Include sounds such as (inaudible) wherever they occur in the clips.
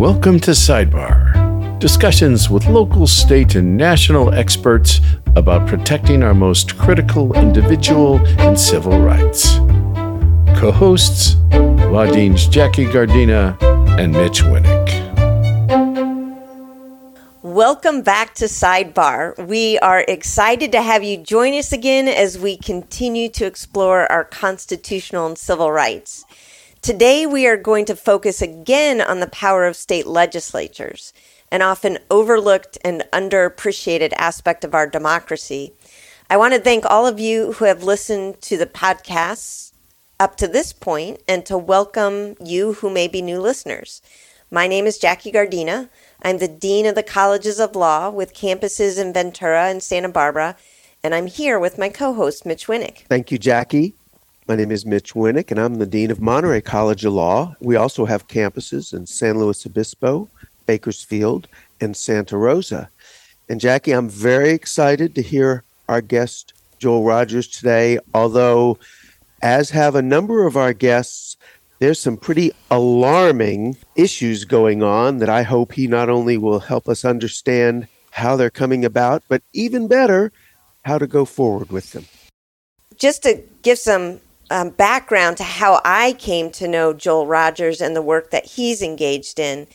Welcome to Sidebar, discussions with local, state, and national experts about protecting our most critical individual and civil rights. Co hosts Law Jackie Gardina and Mitch Winnick. Welcome back to Sidebar. We are excited to have you join us again as we continue to explore our constitutional and civil rights. Today, we are going to focus again on the power of state legislatures, an often overlooked and underappreciated aspect of our democracy. I want to thank all of you who have listened to the podcasts up to this point and to welcome you who may be new listeners. My name is Jackie Gardina. I'm the Dean of the Colleges of Law with campuses in Ventura and Santa Barbara, and I'm here with my co host, Mitch Winnick. Thank you, Jackie. My name is Mitch Winnick, and I'm the Dean of Monterey College of Law. We also have campuses in San Luis Obispo, Bakersfield, and Santa Rosa. And Jackie, I'm very excited to hear our guest, Joel Rogers, today, although, as have a number of our guests, there's some pretty alarming issues going on that I hope he not only will help us understand how they're coming about, but even better, how to go forward with them. Just to give some um, background to how I came to know Joel Rogers and the work that he's engaged in.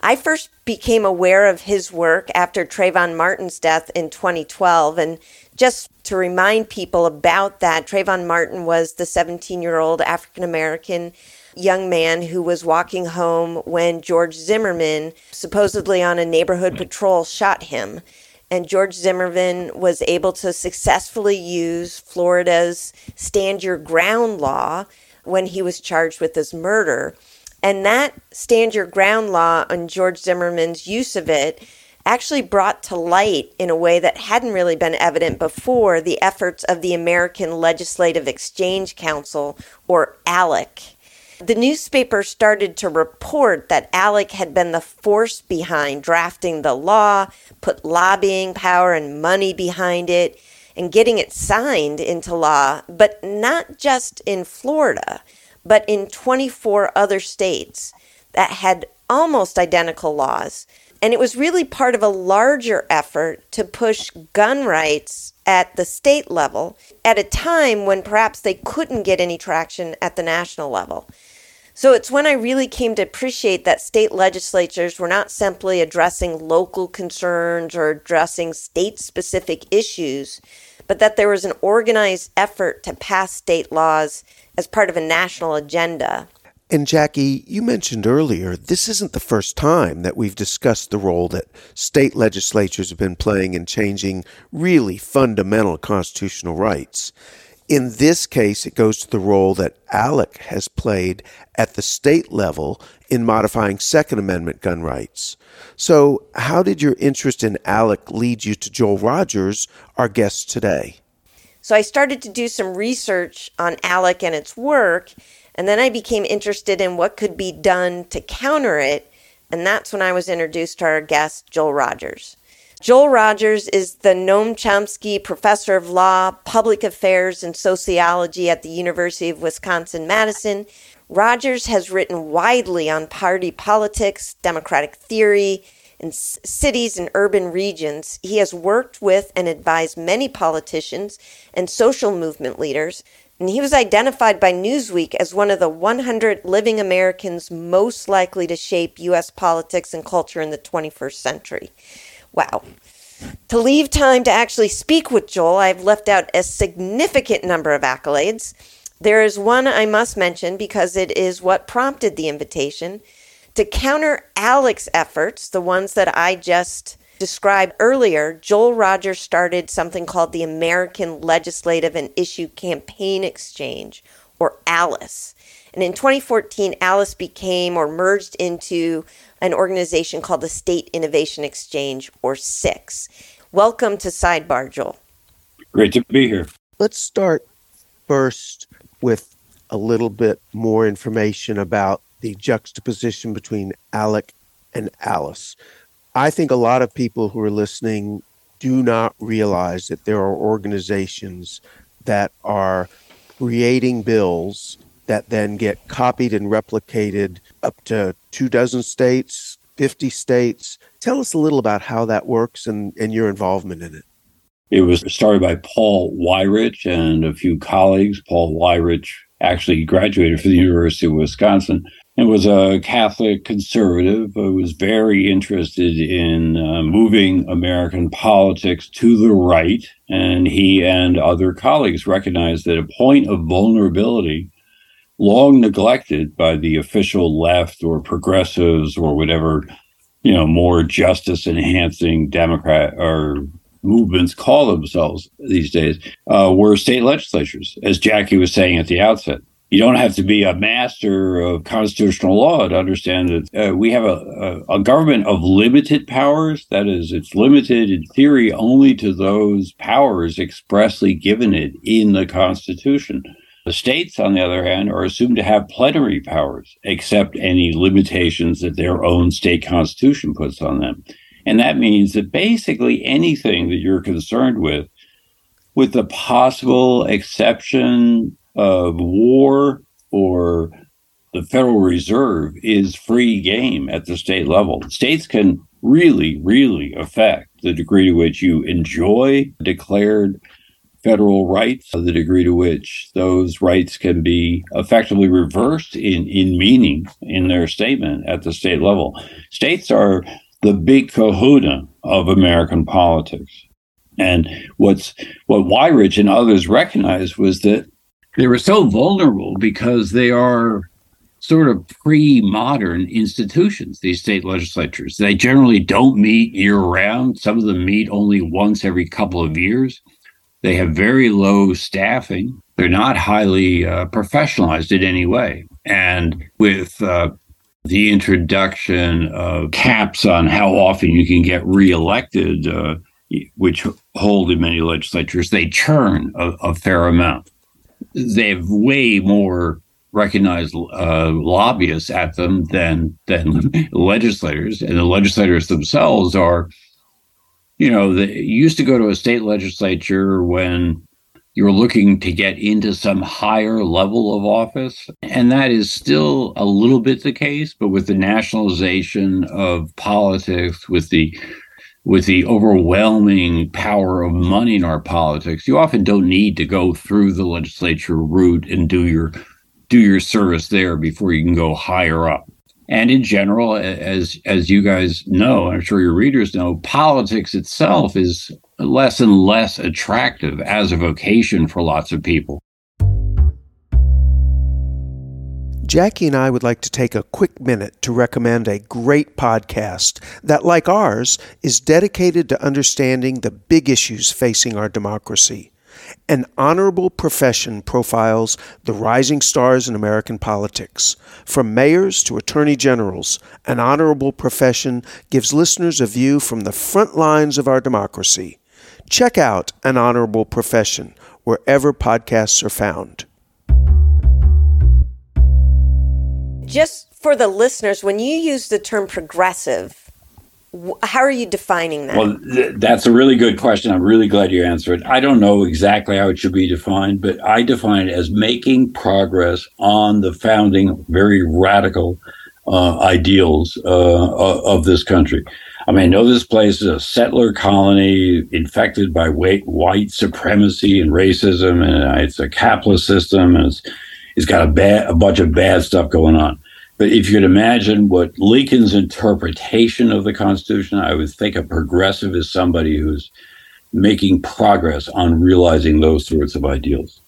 I first became aware of his work after Trayvon Martin's death in 2012. And just to remind people about that, Trayvon Martin was the 17 year old African American young man who was walking home when George Zimmerman, supposedly on a neighborhood patrol, shot him and George Zimmerman was able to successfully use Florida's stand your ground law when he was charged with his murder. And that stand your ground law and George Zimmerman's use of it actually brought to light in a way that hadn't really been evident before the efforts of the American Legislative Exchange Council, or ALEC. The newspaper started to report that ALEC had been the force behind drafting the law, put lobbying power and money behind it, and getting it signed into law, but not just in Florida, but in 24 other states that had almost identical laws. And it was really part of a larger effort to push gun rights at the state level at a time when perhaps they couldn't get any traction at the national level. So it's when I really came to appreciate that state legislatures were not simply addressing local concerns or addressing state specific issues, but that there was an organized effort to pass state laws as part of a national agenda. And Jackie, you mentioned earlier, this isn't the first time that we've discussed the role that state legislatures have been playing in changing really fundamental constitutional rights. In this case, it goes to the role that ALEC has played at the state level in modifying Second Amendment gun rights. So, how did your interest in ALEC lead you to Joel Rogers, our guest today? So, I started to do some research on ALEC and its work, and then I became interested in what could be done to counter it. And that's when I was introduced to our guest, Joel Rogers. Joel Rogers is the Noam Chomsky Professor of Law, Public Affairs, and Sociology at the University of Wisconsin Madison. Rogers has written widely on party politics, democratic theory, in cities and urban regions. He has worked with and advised many politicians and social movement leaders, and he was identified by Newsweek as one of the 100 living Americans most likely to shape U.S. politics and culture in the 21st century. Wow. To leave time to actually speak with Joel, I've left out a significant number of accolades. There is one I must mention because it is what prompted the invitation. To counter ALEC's efforts, the ones that I just described earlier, Joel Rogers started something called the American Legislative and Issue Campaign Exchange, or ALICE. And in 2014, ALICE became or merged into an organization called the State Innovation Exchange, or SIX. Welcome to Sidebar, Joel. Great to be here. Let's start first with a little bit more information about the juxtaposition between ALEC and ALICE. I think a lot of people who are listening do not realize that there are organizations that are creating bills that then get copied and replicated up to two dozen states, 50 states. Tell us a little about how that works and, and your involvement in it. It was started by Paul Weyrich and a few colleagues. Paul Weyrich actually graduated from the University of Wisconsin and was a Catholic conservative who was very interested in uh, moving American politics to the right. And he and other colleagues recognized that a point of vulnerability long neglected by the official left or progressives or whatever, you know, more justice enhancing Democrat or movements call themselves these days, uh, were state legislatures, as Jackie was saying at the outset. You don't have to be a master of constitutional law to understand that uh, we have a, a, a government of limited powers. That is, it's limited in theory only to those powers expressly given it in the Constitution. The states, on the other hand, are assumed to have plenary powers, except any limitations that their own state constitution puts on them. And that means that basically anything that you're concerned with, with the possible exception of war or the Federal Reserve, is free game at the state level. States can really, really affect the degree to which you enjoy declared federal rights, the degree to which those rights can be effectively reversed in, in meaning in their statement at the state level. States are the big kahuna of American politics. And what's what Weyrich and others recognized was that they were so vulnerable because they are sort of pre-modern institutions these state legislatures they generally don't meet year round some of them meet only once every couple of years they have very low staffing. They're not highly uh, professionalized in any way. And with uh, the introduction of caps on how often you can get reelected, uh, which hold in many legislatures, they churn a, a fair amount. They have way more recognized uh, lobbyists at them than than (laughs) legislators, and the legislators themselves are you know, the, you used to go to a state legislature when you're looking to get into some higher level of office. And that is still a little bit the case, but with the nationalization of politics, with the with the overwhelming power of money in our politics, you often don't need to go through the legislature route and do your do your service there before you can go higher up. And in general, as as you guys know, I'm sure your readers know, politics itself is less and less attractive as a vocation for lots of people. Jackie and I would like to take a quick minute to recommend a great podcast that, like ours, is dedicated to understanding the big issues facing our democracy. An honorable profession profiles the rising stars in American politics. From mayors to attorney generals, an honorable profession gives listeners a view from the front lines of our democracy. Check out An Honorable Profession wherever podcasts are found. Just for the listeners, when you use the term progressive, how are you defining that? Well, th- that's a really good question. I'm really glad you answered it. I don't know exactly how it should be defined, but I define it as making progress on the founding, very radical uh, ideals uh, of this country. I mean, I know this place is a settler colony infected by white, supremacy and racism, and it's a capitalist system, and it's, it's got a bad, a bunch of bad stuff going on. But if you could imagine what Lincoln's interpretation of the Constitution, I would think a progressive is somebody who's making progress on realizing those sorts of ideals.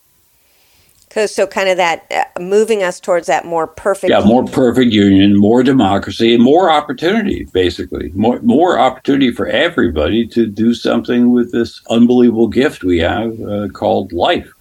Because So, kind of that uh, moving us towards that more perfect. Yeah, more perfect union, more democracy, and more opportunity. Basically, more more opportunity for everybody to do something with this unbelievable gift we have uh, called life.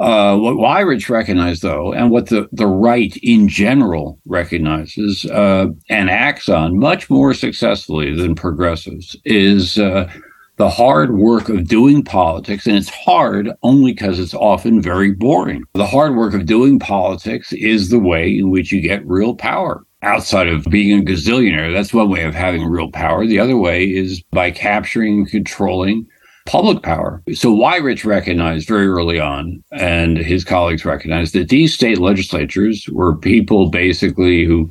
Uh, what Weyrich recognized, though, and what the, the right in general recognizes uh, and acts on much more successfully than progressives, is uh, the hard work of doing politics. And it's hard only because it's often very boring. The hard work of doing politics is the way in which you get real power. Outside of being a gazillionaire, that's one way of having real power. The other way is by capturing and controlling public power. So Weyrich recognized very early on, and his colleagues recognized that these state legislatures were people basically who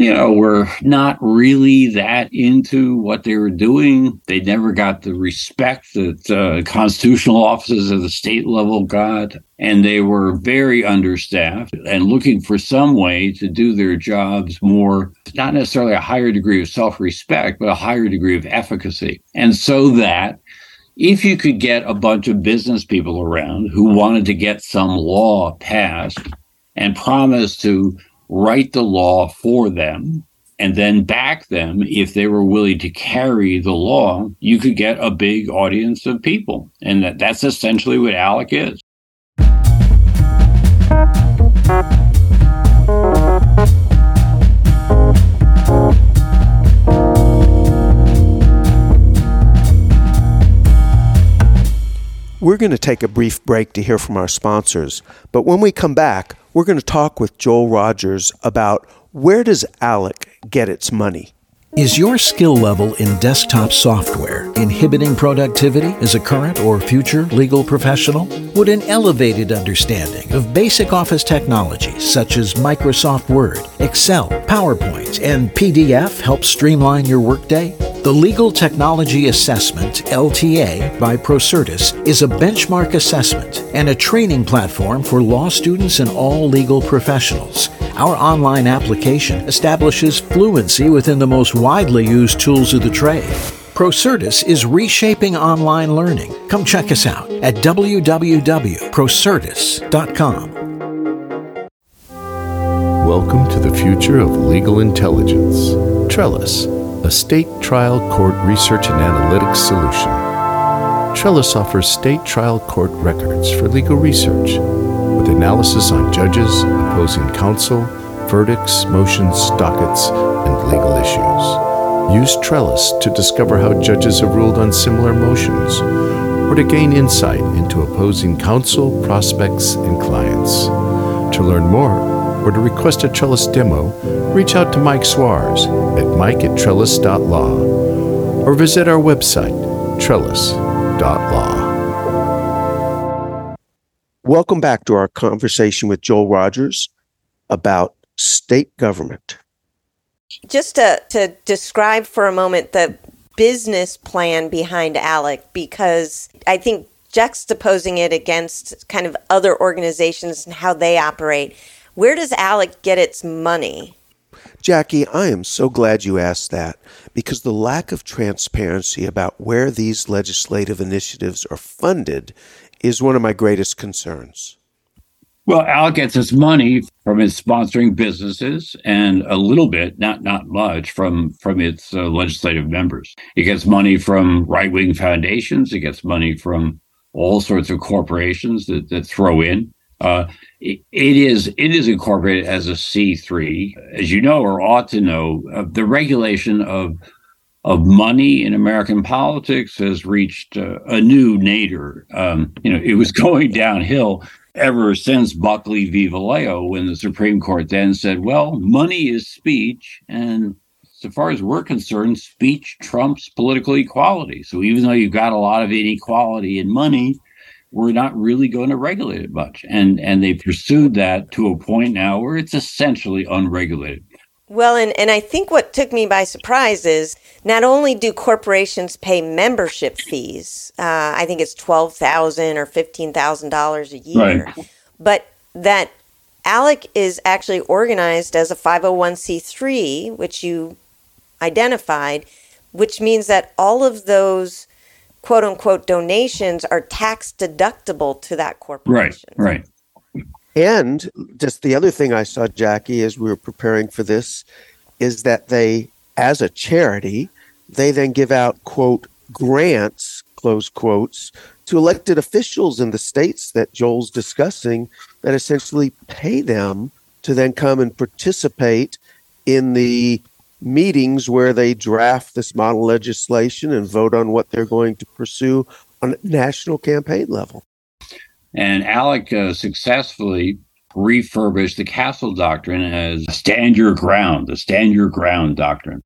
you know, were not really that into what they were doing. They never got the respect that uh, constitutional offices at the state level got. And they were very understaffed and looking for some way to do their jobs more, not necessarily a higher degree of self respect, but a higher degree of efficacy. And so that if you could get a bunch of business people around who wanted to get some law passed and promise to write the law for them and then back them if they were willing to carry the law, you could get a big audience of people. And that, that's essentially what ALEC is. We're going to take a brief break to hear from our sponsors, but when we come back, we're going to talk with Joel Rogers about where does ALEC get its money? Is your skill level in desktop software inhibiting productivity as a current or future legal professional? Would an elevated understanding of basic office technologies such as Microsoft Word, Excel, PowerPoint, and PDF help streamline your workday? The Legal Technology Assessment, LTA, by Procertas is a benchmark assessment and a training platform for law students and all legal professionals. Our online application establishes fluency within the most widely used tools of the trade. Procertas is reshaping online learning. Come check us out at www.procertas.com. Welcome to the future of legal intelligence. Trellis a state trial court research and analytics solution. Trellis offers state trial court records for legal research with analysis on judges, opposing counsel, verdicts, motions, dockets, and legal issues. Use Trellis to discover how judges have ruled on similar motions or to gain insight into opposing counsel, prospects, and clients. To learn more, or to request a Trellis demo, reach out to Mike Suarez at mike at trellis.law or visit our website, trellis.law. Welcome back to our conversation with Joel Rogers about state government. Just to, to describe for a moment the business plan behind ALEC, because I think juxtaposing it against kind of other organizations and how they operate where does ALEC get its money? Jackie, I am so glad you asked that because the lack of transparency about where these legislative initiatives are funded is one of my greatest concerns. Well, ALEC gets its money from its sponsoring businesses and a little bit, not not much, from from its uh, legislative members. It gets money from right wing foundations. It gets money from all sorts of corporations that, that throw in. Uh, it, it is it is incorporated as a C three, as you know or ought to know. Uh, the regulation of of money in American politics has reached uh, a new nadir. Um, you know, it was (laughs) going downhill ever since Buckley v. Valeo, when the Supreme Court then said, "Well, money is speech, and so far as we're concerned, speech trumps political equality. So even though you've got a lot of inequality in money." we're not really going to regulate it much. And and they pursued that to a point now where it's essentially unregulated. Well, and, and I think what took me by surprise is not only do corporations pay membership fees, uh, I think it's twelve thousand or fifteen thousand dollars a year, right. but that ALEC is actually organized as a five hundred one c three, which you identified, which means that all of those quote unquote donations are tax deductible to that corporation. Right, right. And just the other thing I saw, Jackie, as we were preparing for this, is that they, as a charity, they then give out, quote, grants, close quotes, to elected officials in the states that Joel's discussing that essentially pay them to then come and participate in the meetings where they draft this model legislation and vote on what they're going to pursue on a national campaign level. And ALEC uh, successfully refurbished the Castle Doctrine as stand your ground, the stand your ground doctrine.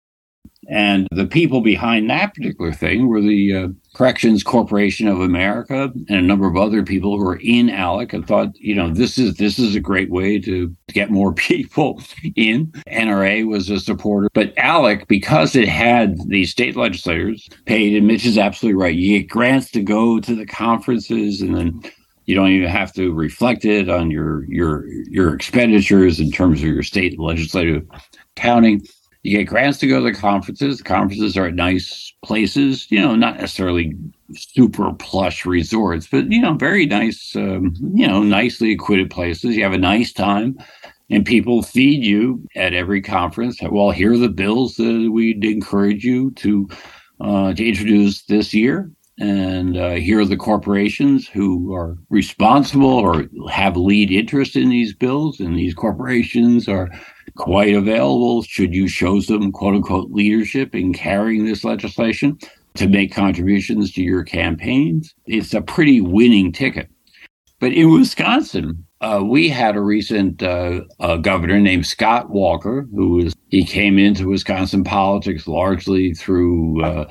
And the people behind that particular thing were the uh, Corrections Corporation of America and a number of other people who were in ALEC and thought, you know, this is this is a great way to get more (laughs) people in. NRA was a supporter, but ALEC, because it had the state legislators paid, and Mitch is absolutely right. You get grants to go to the conferences, and then you don't even have to reflect it on your your your expenditures in terms of your state legislative counting you get grants to go to the conferences. The conferences are at nice places, you know, not necessarily super plush resorts, but, you know, very nice, um, you know, nicely equipped places. You have a nice time and people feed you at every conference. Well, here are the bills that we'd encourage you to, uh, to introduce this year. And uh, here are the corporations who are responsible or have lead interest in these bills. And these corporations are quite available should you show some quote unquote leadership in carrying this legislation to make contributions to your campaigns. It's a pretty winning ticket. But in Wisconsin, uh, we had a recent uh, uh, governor named Scott Walker, who was he came into Wisconsin politics largely through uh,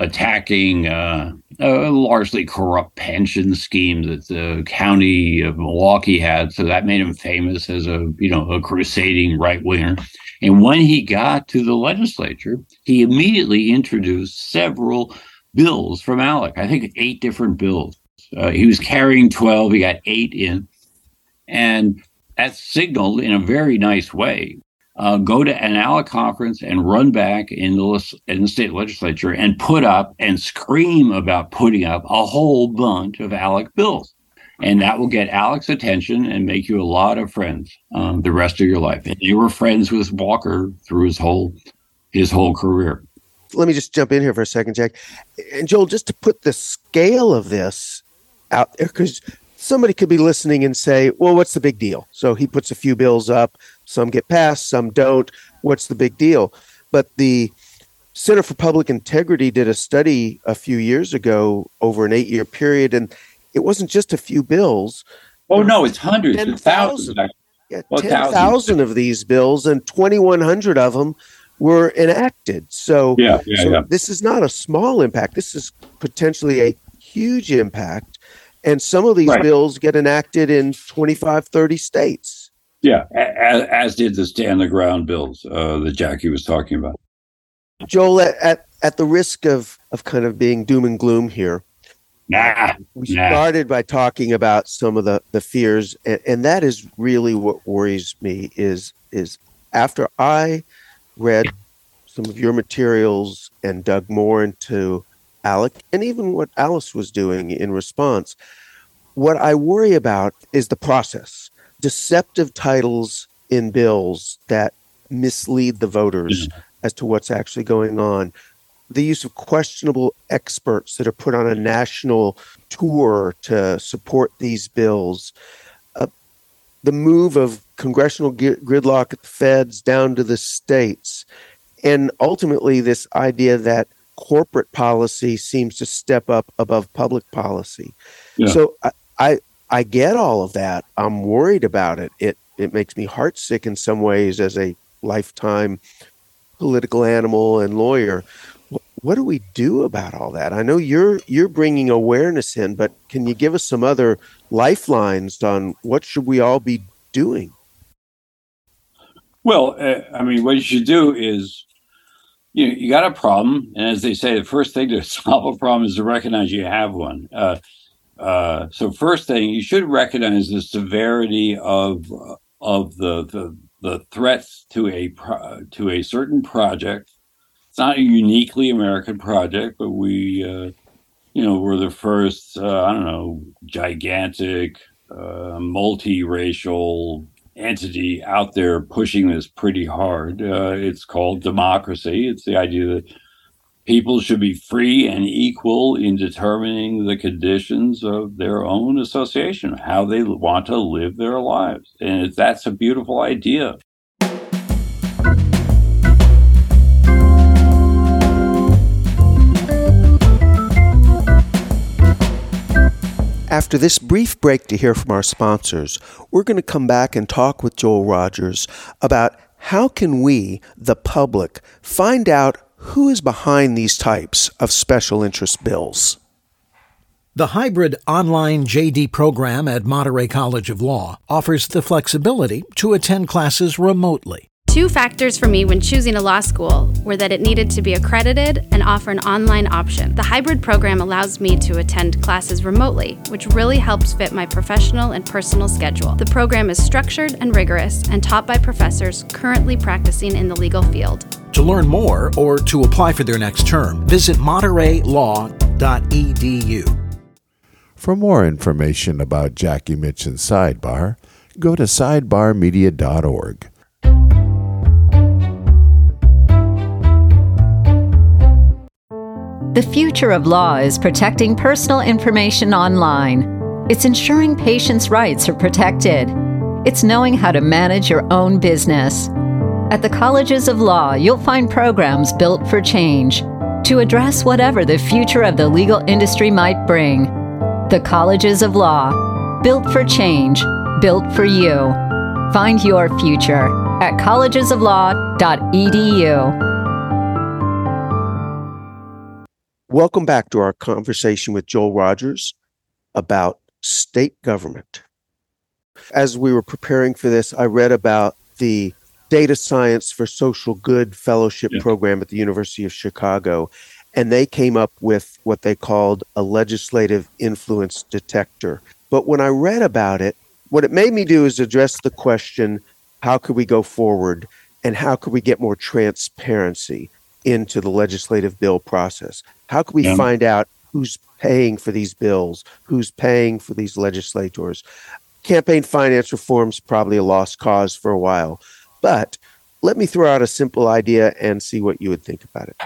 attacking uh, a largely corrupt pension scheme that the county of Milwaukee had. So that made him famous as a you know a crusading right winger. And when he got to the legislature, he immediately introduced several bills from ALEC. I think eight different bills. Uh, he was carrying twelve. He got eight in, and that signaled in a very nice way uh, go to an ALEC conference and run back in the, in the state legislature and put up and scream about putting up a whole bunch of ALEC bills. And that will get ALEC's attention and make you a lot of friends um, the rest of your life. And you were friends with Walker through his whole his whole career. Let me just jump in here for a second, Jack. And Joel, just to put the scale of this out there, because somebody could be listening and say, well, what's the big deal? So he puts a few bills up. Some get passed, some don't. What's the big deal? But the Center for Public Integrity did a study a few years ago over an eight year period, and it wasn't just a few bills. Oh, no, it's hundreds, 10, thousands. Yeah, well, 10,000 of these bills, and 2,100 of them were enacted. So, yeah, yeah, so yeah. this is not a small impact. This is potentially a huge impact. And some of these right. bills get enacted in 25, 30 states. Yeah, as, as did the stand the ground bills uh, that Jackie was talking about. Joel, at, at the risk of, of kind of being doom and gloom here, nah, we nah. started by talking about some of the, the fears, and, and that is really what worries me is is after I read some of your materials and dug more into ALEC and even what Alice was doing in response, what I worry about is the process deceptive titles in bills that mislead the voters mm-hmm. as to what's actually going on. The use of questionable experts that are put on a national tour to support these bills. Uh, the move of congressional gridlock at the feds down to the states. And ultimately, this idea that corporate policy seems to step up above public policy. Yeah. So I, I, I get all of that. I'm worried about it. It it makes me heartsick in some ways as a lifetime political animal and lawyer. What, do we do about all that? I know you're you're bringing awareness in, but can you give us some other lifelines on what should we all be doing? Well, uh, I mean, what you should do is you know, you got a problem, and as they say, the first thing to (laughs) solve a problem is to recognize you have one. Uh, uh, so first thing, you should recognize the severity of of the the, the threats to a pro- to a certain project. It's not a uniquely American project, but we, uh, you know, we're the first. Uh, I don't know, gigantic, uh, multiracial entity out there pushing this pretty hard. Uh, it's called democracy. It's the idea that people should be free and equal in determining the conditions of their own association, how they want to live their lives. And that's a beautiful idea. After this brief break to hear from our sponsors, we're going to come back and talk with Joel Rogers about how can we, the public, find out who is behind these types of special interest bills? The hybrid online JD program at Monterey College of Law offers the flexibility to attend classes remotely. Two factors for me when choosing a law school were that it needed to be accredited and offer an online option. The hybrid program allows me to attend classes remotely, which really helps fit my professional and personal schedule. The program is structured and rigorous and taught by professors currently practicing in the legal field. To learn more or to apply for their next term, visit montereylaw.edu. For more information about Jackie Mitch and Sidebar, go to sidebarmedia.org. The future of law is protecting personal information online. It's ensuring patients' rights are protected. It's knowing how to manage your own business. At the colleges of law, you'll find programs built for change to address whatever the future of the legal industry might bring. The colleges of law, built for change, built for you. Find your future at collegesoflaw.edu. Welcome back to our conversation with Joel Rogers about state government. As we were preparing for this, I read about the Data Science for Social Good Fellowship Yeah. program at the University of Chicago, and they came up with what they called a legislative influence detector. But when I read about it, what it made me do is address the question how could we go forward and how could we get more transparency into the legislative bill process? How can we Yeah. find out who's paying for these bills, who's paying for these legislators? Campaign finance reform's probably a lost cause for a while, but let me throw out a simple idea and see what you would think about it.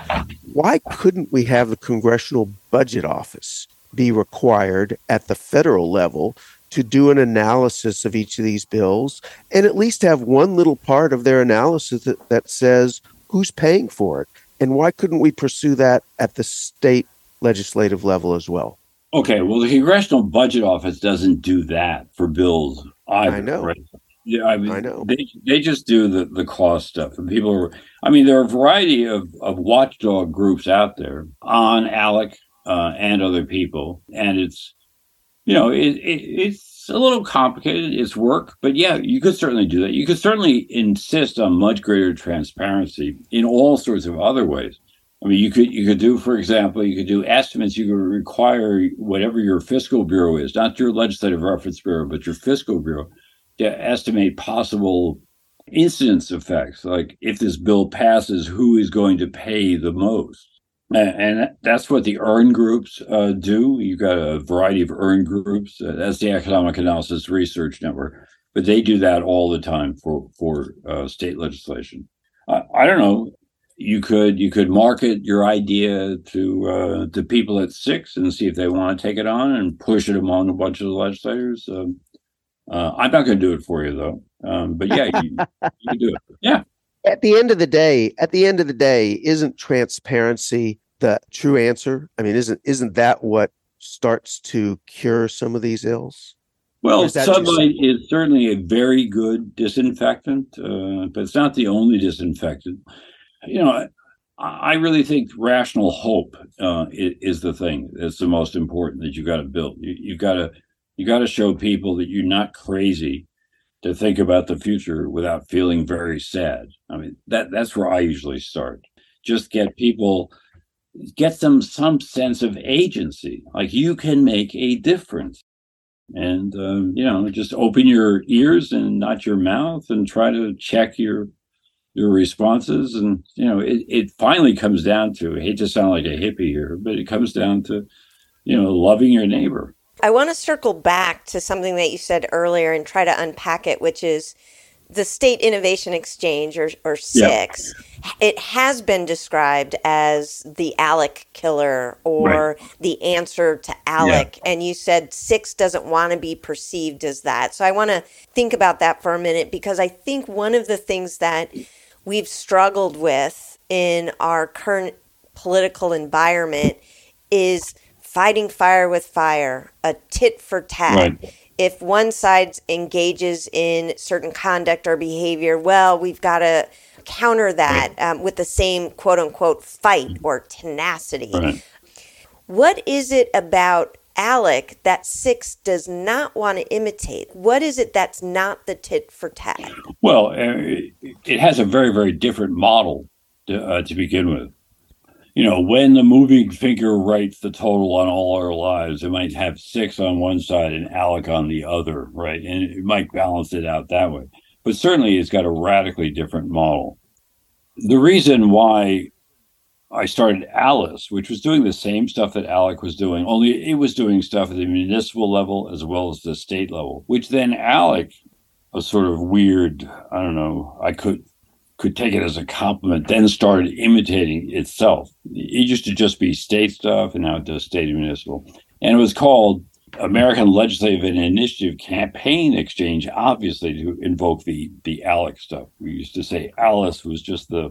Why couldn't we have the Congressional Budget Office be required at the federal level to do an analysis of each of these bills and at least have one little part of their analysis that, that says who's paying for it? And why couldn't we pursue that at the state legislative level as well? Okay, well, the Congressional Budget Office doesn't do that for bills either. I know. Right? Yeah, I mean, I know. They, they just do the, the cost stuff. And people are, I mean, there are a variety of, of watchdog groups out there on ALEC uh, and other people. And it's, you know, it, it, it's a little complicated. It's work, but yeah, you could certainly do that. You could certainly insist on much greater transparency in all sorts of other ways. I mean, you could you could do, for example, you could do estimates. You could require whatever your fiscal bureau is, not your legislative reference bureau, but your fiscal bureau, to estimate possible incidence effects. Like if this bill passes, who is going to pay the most? And, that's what the EARN groups uh, do. You've got a variety of EARN groups. Uh, that's the Economic Analysis Research Network, but they do that all the time for for uh, state legislation. I, I don't know you could you could market your idea to uh, to people at six and see if they want to take it on and push it among a bunch of the legislators. Um, uh, I'm not going to do it for you though. Um, but yeah, you, you can do it. (laughs) Yeah, At the end of the day, at the end of the day, isn't transparency the true answer? I mean, isn't isn't that what starts to cure some of these ills? Well, Or is that too sunlight is certainly a very good disinfectant, uh, but it's not the only disinfectant. You know, I, I really think rational hope uh, is, is the thing that's the most important that you got to build. You, you got to you got to show people that you're not crazy to think about the future without feeling very sad. I mean, that that's where I usually start. Just get people get them some sense of agency like you can make a difference and um, you know just open your ears and not your mouth and try to check your your responses and you know it, it finally comes down to I hate to sound like a hippie here but it comes down to you know loving your neighbor I want to circle back to something that you said earlier and try to unpack it, which is the State Innovation Exchange, or, or Yeah. SIX. It has been described as the ALEC killer or the answer to ALEC. And you said SIX doesn't want to be perceived as that. So I want to think about that for a minute because I think one of the things that we've struggled with in our current political environment is fighting fire with fire, a tit for tat. Right. If one side engages in certain conduct or behavior, well, we've got to counter that um, with the same quote unquote fight or tenacity. Right. What is it about Alec that Six does not want to imitate? What is it that's not the tit for tat? Well, uh, it has a very, very different model to, uh, to begin with. You know, when the moving finger writes the total on all our lives, it might have six on one side and Alec on the other, right? And it might balance it out that way. But certainly it's got a radically different model. The reason why I started Alice, which was doing the same stuff that Alec was doing, only it was doing stuff at the municipal level as well as the state level, which then Alec, a sort of weird, I don't know, I could could take it as a compliment, then started imitating itself. It used to just be state stuff, and now it does state and municipal. And it was called American Legislative and Initiative Campaign Exchange, obviously to invoke the the Alec stuff. We used to say Alice was just the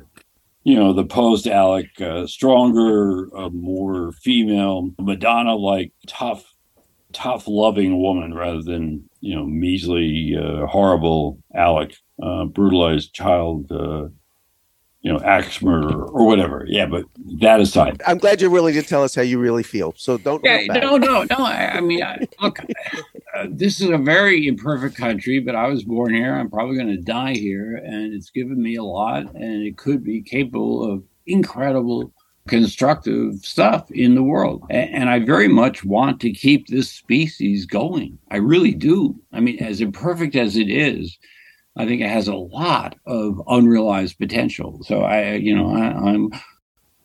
you know, the post Alec, uh, stronger, uh, more female, Madonna like tough, tough, loving woman rather than, you know, measly, uh, horrible Alec, uh, brutalized child, uh, you know, axe murderer or whatever. Yeah, but that aside. I'm glad you're willing to tell us how you really feel. So don't. Yeah, no, no, no. I, I mean, I, look, uh, this is a very imperfect country, but I was born here. I'm probably going to die here, and it's given me a lot, and it could be capable of incredible constructive stuff in the world. And, and, I very much want to keep this species going. I really do. I mean, as imperfect as it is, I think it has a lot of unrealized potential. So I, you know, I, am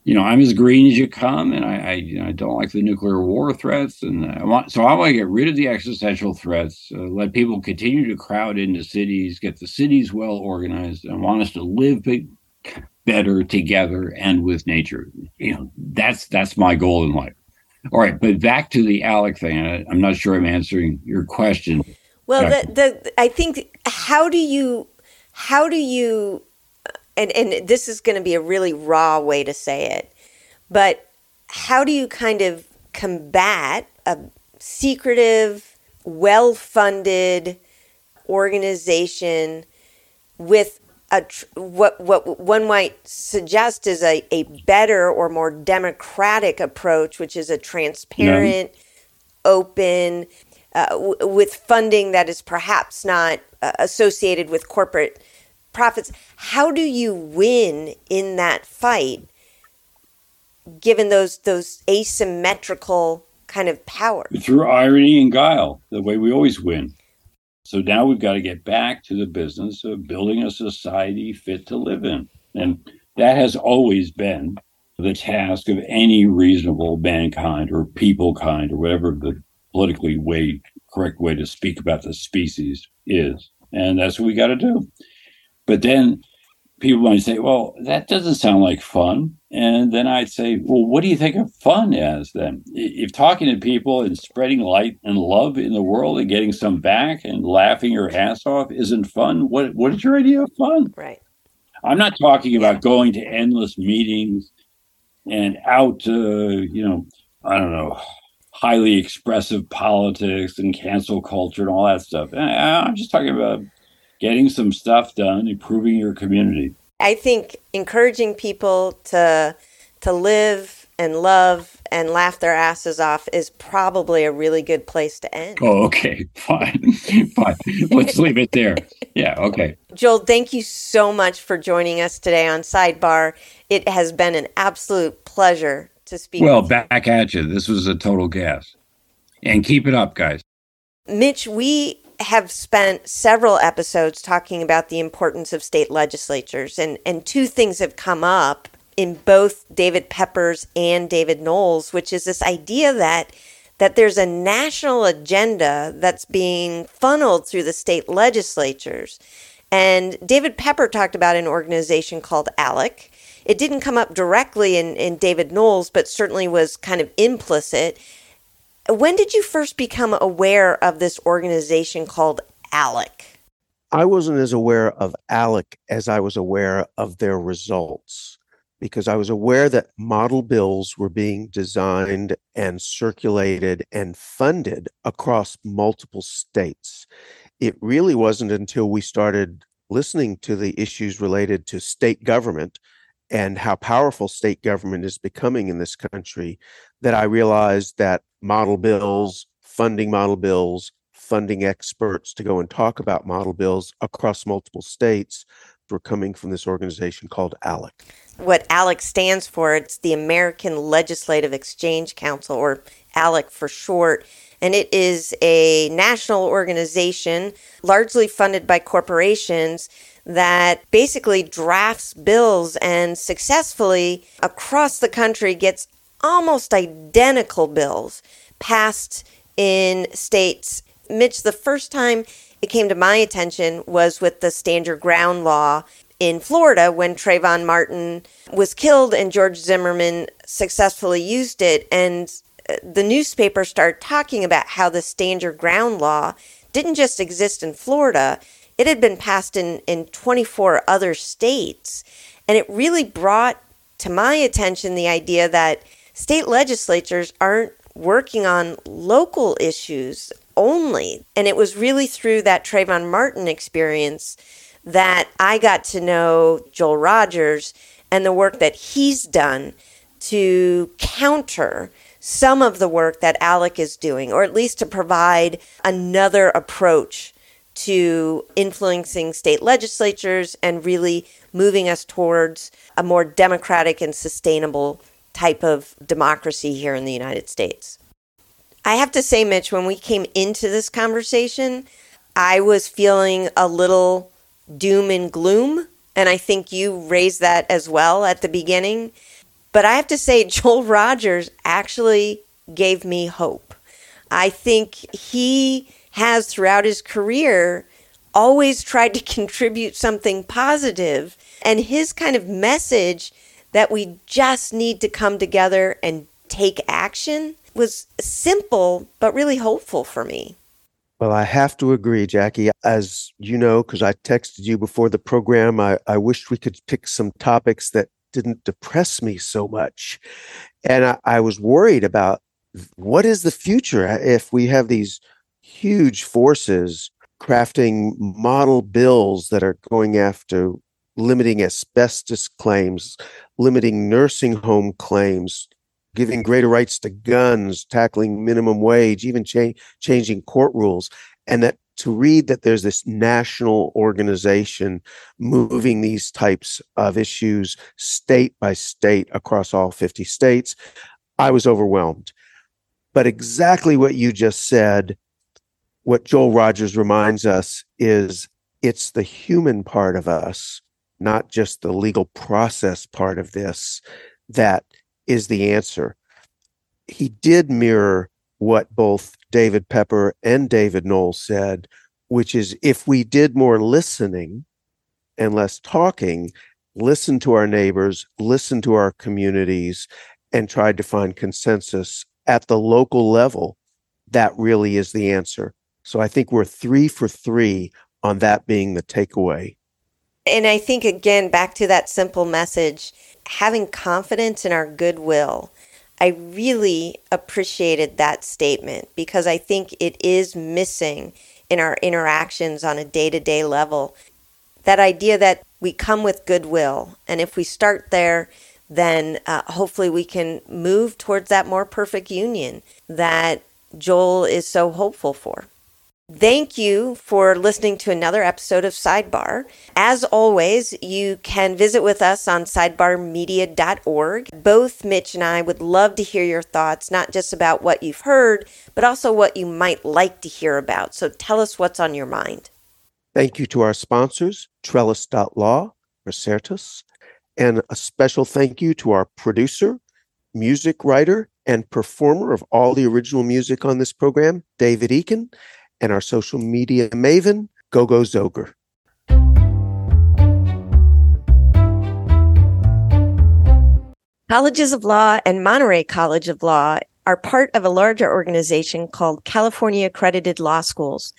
you know, I'm as green as you come, and I, I, you know, I don't like the nuclear war threats, and I want so I want to get rid of the existential threats. Uh, let people continue to crowd into cities, get the cities well organized, and want us to live big, better together and with nature. You know, that's that's my goal in life. All right, but back to the Alec thing. I, I'm not sure I'm answering your question. Well, the, the I think how do you how do you and and this is going to be a really raw way to say it, but how do you kind of combat a secretive, well-funded organization with a what what one might suggest is a, a better or more democratic approach, which is a transparent, open, uh, w- with funding that is perhaps not uh, associated with corporate profits. How do you win in that fight, given those those asymmetrical kind of power? Through irony and guile, the way we always win. So now we've got to get back to the business of building a society fit to live in, and that has always been the task of any reasonable mankind or people kind or whatever the politically way correct way to speak about the species is. And that's what we got to do. But then people might say, well, that doesn't sound like fun. And then I'd say, well, what do you think of fun as then? If talking to people and spreading light and love in the world and getting some back and laughing your ass off isn't fun, what what is your idea of fun? Right. I'm not talking about going to endless meetings and out, uh, you know, I don't know, highly expressive politics and cancel culture and all that stuff. Uh, I'm just talking about getting some stuff done, improving your community. I think encouraging people to to live and love and laugh their asses off is probably a really good place to end. Oh, okay. (laughs) Fine. (laughs) Fine. Let's leave it there. Yeah, okay. Joel, thank you so much for joining us today on Sidebar. It has been an absolute pleasure to speak. Well, back at you. This was a total gas. And keep it up, guys. Mitch, we have spent several episodes talking about the importance of state legislatures, and, and two things have come up in both David Peppers and David Knowles, which is this idea that that there's a national agenda that's being funneled through the state legislatures. And David Pepper talked about an organization called ALEC, it didn't come up directly in, in David Knowles, but certainly was kind of implicit. When did you first become aware of this organization called ALEC? I wasn't as aware of ALEC as I was aware of their results because I was aware that model bills were being designed and circulated and funded across multiple states. It really wasn't until we started listening to the issues related to state government and how powerful state government is becoming in this country that I realized that model bills, funding model bills, funding experts to go and talk about model bills across multiple states were coming from this organization called ALEC. What ALEC stands for, it's the American Legislative Exchange Council, or ALEC for short. And it is a national organization largely funded by corporations that basically drafts bills and successfully across the country gets almost identical bills passed in states. Mitch, the first time it came to my attention was with the Stand Your Ground law in Florida when Trayvon Martin was killed and George Zimmerman successfully used it. And the newspaper started talking about how the Stand Your Ground law didn't just exist in Florida, it had been passed in, in 24 other states. And it really brought to my attention the idea that state legislatures aren't working on local issues only. And it was really through that Trayvon Martin experience that I got to know Joel Rogers and the work that he's done to counter some of the work that ALEC is doing, or at least to provide another approach to influencing state legislatures and really moving us towards a more democratic and sustainable type of democracy here in the United States. I have to say, Mitch, when we came into this conversation, I was feeling a little doom and gloom. And I think you raised that as well at the beginning. But I have to say, (laughs) Joel Rogers actually gave me hope. I think he has throughout his career always tried to (laughs) contribute something positive and his kind of message that we just need to come together and take action was simple but really hopeful for me. Well, I have to agree, Jackie. As you know, because I texted you before the program, I, I wished we could pick some topics that didn't depress me so much. And I, I was worried about what is the future uh, if we have these huge forces crafting model bills that are going after limiting asbestos claims, limiting nursing home claims, giving greater rights to guns, tackling minimum wage, even cha- changing court rules. And that to read that there's this national organization moving these types of issues state by state across all 50 states, I was overwhelmed. But exactly what you just said what Joel Rogers reminds us is it's the human part of us, not just the legal process part of this, that is the answer. He did mirror what both David Pepper and David Knoll said, which is if we did more listening and less talking, listen to our neighbors, listen to our communities, and tried to find consensus at the local level, that really is the answer. So I think we're three for three on that being the takeaway. And I think, again, back to that simple message having confidence in our goodwill. I really appreciated that statement because I think it is missing in our interactions on a day to day level. That idea that we come with goodwill. And if we start there, then uh, hopefully we can move towards that more perfect union that Joel is so hopeful for. Thank you for listening to another episode of Sidebar. As always, you can visit with us on sidebarmedia.org. Both Mitch and I would love to hear your thoughts, not just about what you've heard, but also what you might like to hear about. So tell us what's on your mind. Thank you to our sponsors, Trellis.law, Procertas, and a special thank you to our producer, music writer, and performer of all the original music on this program, David Eakin and our social media maven, Gogo Zoger. Colleges of Law and Monterey College of Law are part of a larger organization called California Accredited Law Schools.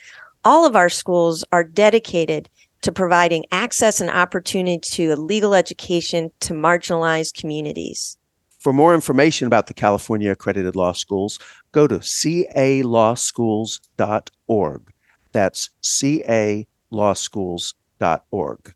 All of our schools are dedicated to providing access and opportunity to a legal education to marginalized communities. For more information about the California Accredited Law Schools, go to calawschools.org. That's calawschools.org.